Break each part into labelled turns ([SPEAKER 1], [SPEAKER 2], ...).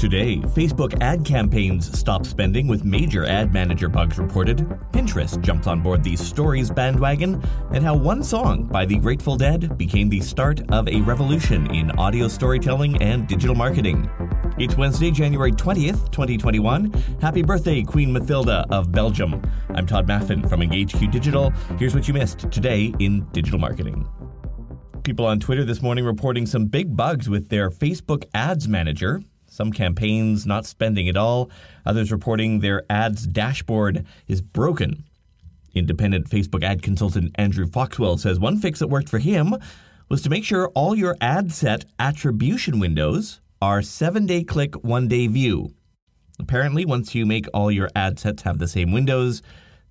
[SPEAKER 1] Today, Facebook ad campaigns stop spending with major ad manager bugs reported. Pinterest jumps on board the stories bandwagon, and how one song by the Grateful Dead became the start of a revolution in audio storytelling and digital marketing. It's Wednesday, January 20th, 2021. Happy birthday, Queen Mathilda of Belgium. I'm Tod Maffin from EngageQ Digital. Here's what you missed today in digital marketing. People on Twitter this morning reporting some big bugs with their Facebook ads manager. Some campaigns not spending at all, others reporting their ads dashboard is broken. Independent Facebook ad consultant Andrew Foxwell says one fix that worked for him was to make sure all your ad set attribution windows are seven day click, one day view. Apparently, once you make all your ad sets have the same windows,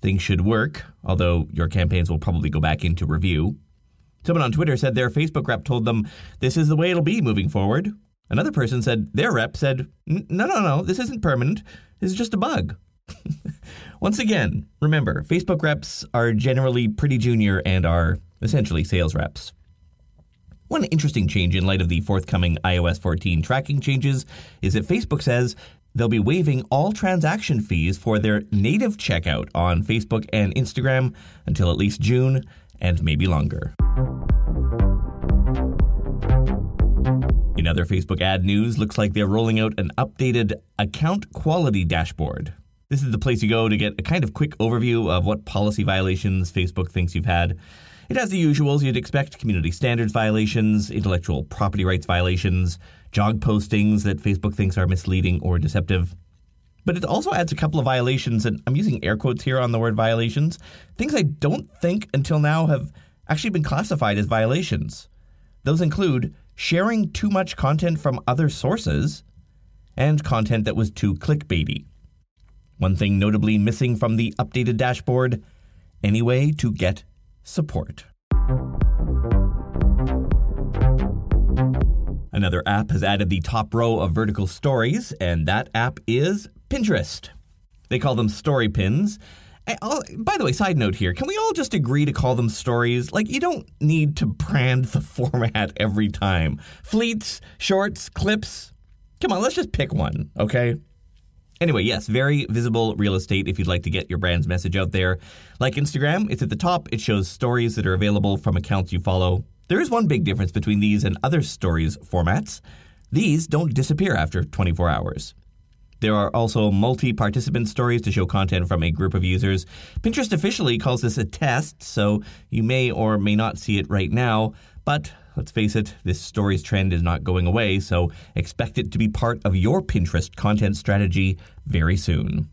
[SPEAKER 1] things should work, although your campaigns will probably go back into review. Someone on Twitter said their Facebook rep told them this is the way it'll be moving forward. Another person said their rep said, no, no, no, this isn't permanent. This is just a bug. Once again, remember, Facebook reps are generally pretty junior and are essentially sales reps. One interesting change in light of the forthcoming iOS 14 tracking changes is that Facebook says they'll be waiving all transaction fees for their native checkout on Facebook and Instagram until at least June and maybe longer. In other Facebook ad news, looks like they're rolling out an updated account quality dashboard. This is the place you go to get a kind of quick overview of what policy violations Facebook thinks you've had. It has the usuals you'd expect community standards violations, intellectual property rights violations, jog postings that Facebook thinks are misleading or deceptive. But it also adds a couple of violations, and I'm using air quotes here on the word violations, things I don't think until now have actually been classified as violations. Those include sharing too much content from other sources, and content that was too clickbaity. One thing notably missing from the updated dashboard any way to get support. Another app has added the top row of vertical stories, and that app is Pinterest. They call them story pins, I'll, by the way, side note here, can we all just agree to call them stories? Like, you don't need to brand the format every time. Fleets, shorts, clips. Come on, let's just pick one, okay? Anyway, yes, very visible real estate if you'd like to get your brand's message out there. Like Instagram, it's at the top. It shows stories that are available from accounts you follow. There is one big difference between these and other stories formats. These don't disappear after 24 hours. There are also multi participant stories to show content from a group of users. Pinterest officially calls this a test, so you may or may not see it right now, but let's face it, this stories trend is not going away, so expect it to be part of your Pinterest content strategy very soon.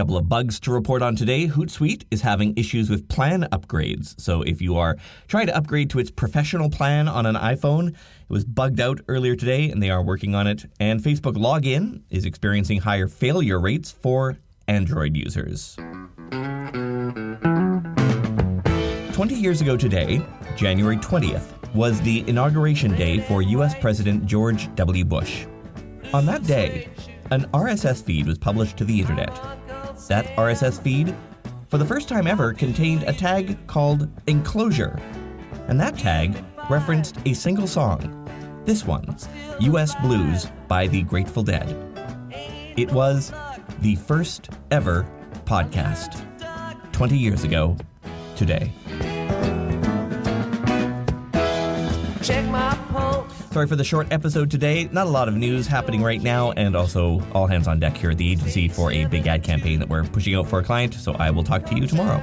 [SPEAKER 1] Couple of bugs to report on today. Hootsuite is having issues with plan upgrades. So if you are trying to upgrade to its professional plan on an iPhone, it was bugged out earlier today and they are working on it. And Facebook Login is experiencing higher failure rates for Android users. 20 years ago today, January 20th, was the inauguration day for US President George W. Bush. On that day, an RSS feed was published to the internet that RSS feed, for the first time ever, contained a tag called Enclosure. And that tag referenced a single song. This one, US Blues by the Grateful Dead. It was the first ever podcast 20 years ago today. Check my Sorry for the short episode today. Not a lot of news happening right now, and also all hands on deck here at the agency for a big ad campaign that we're pushing out for a client. So I will talk to you tomorrow.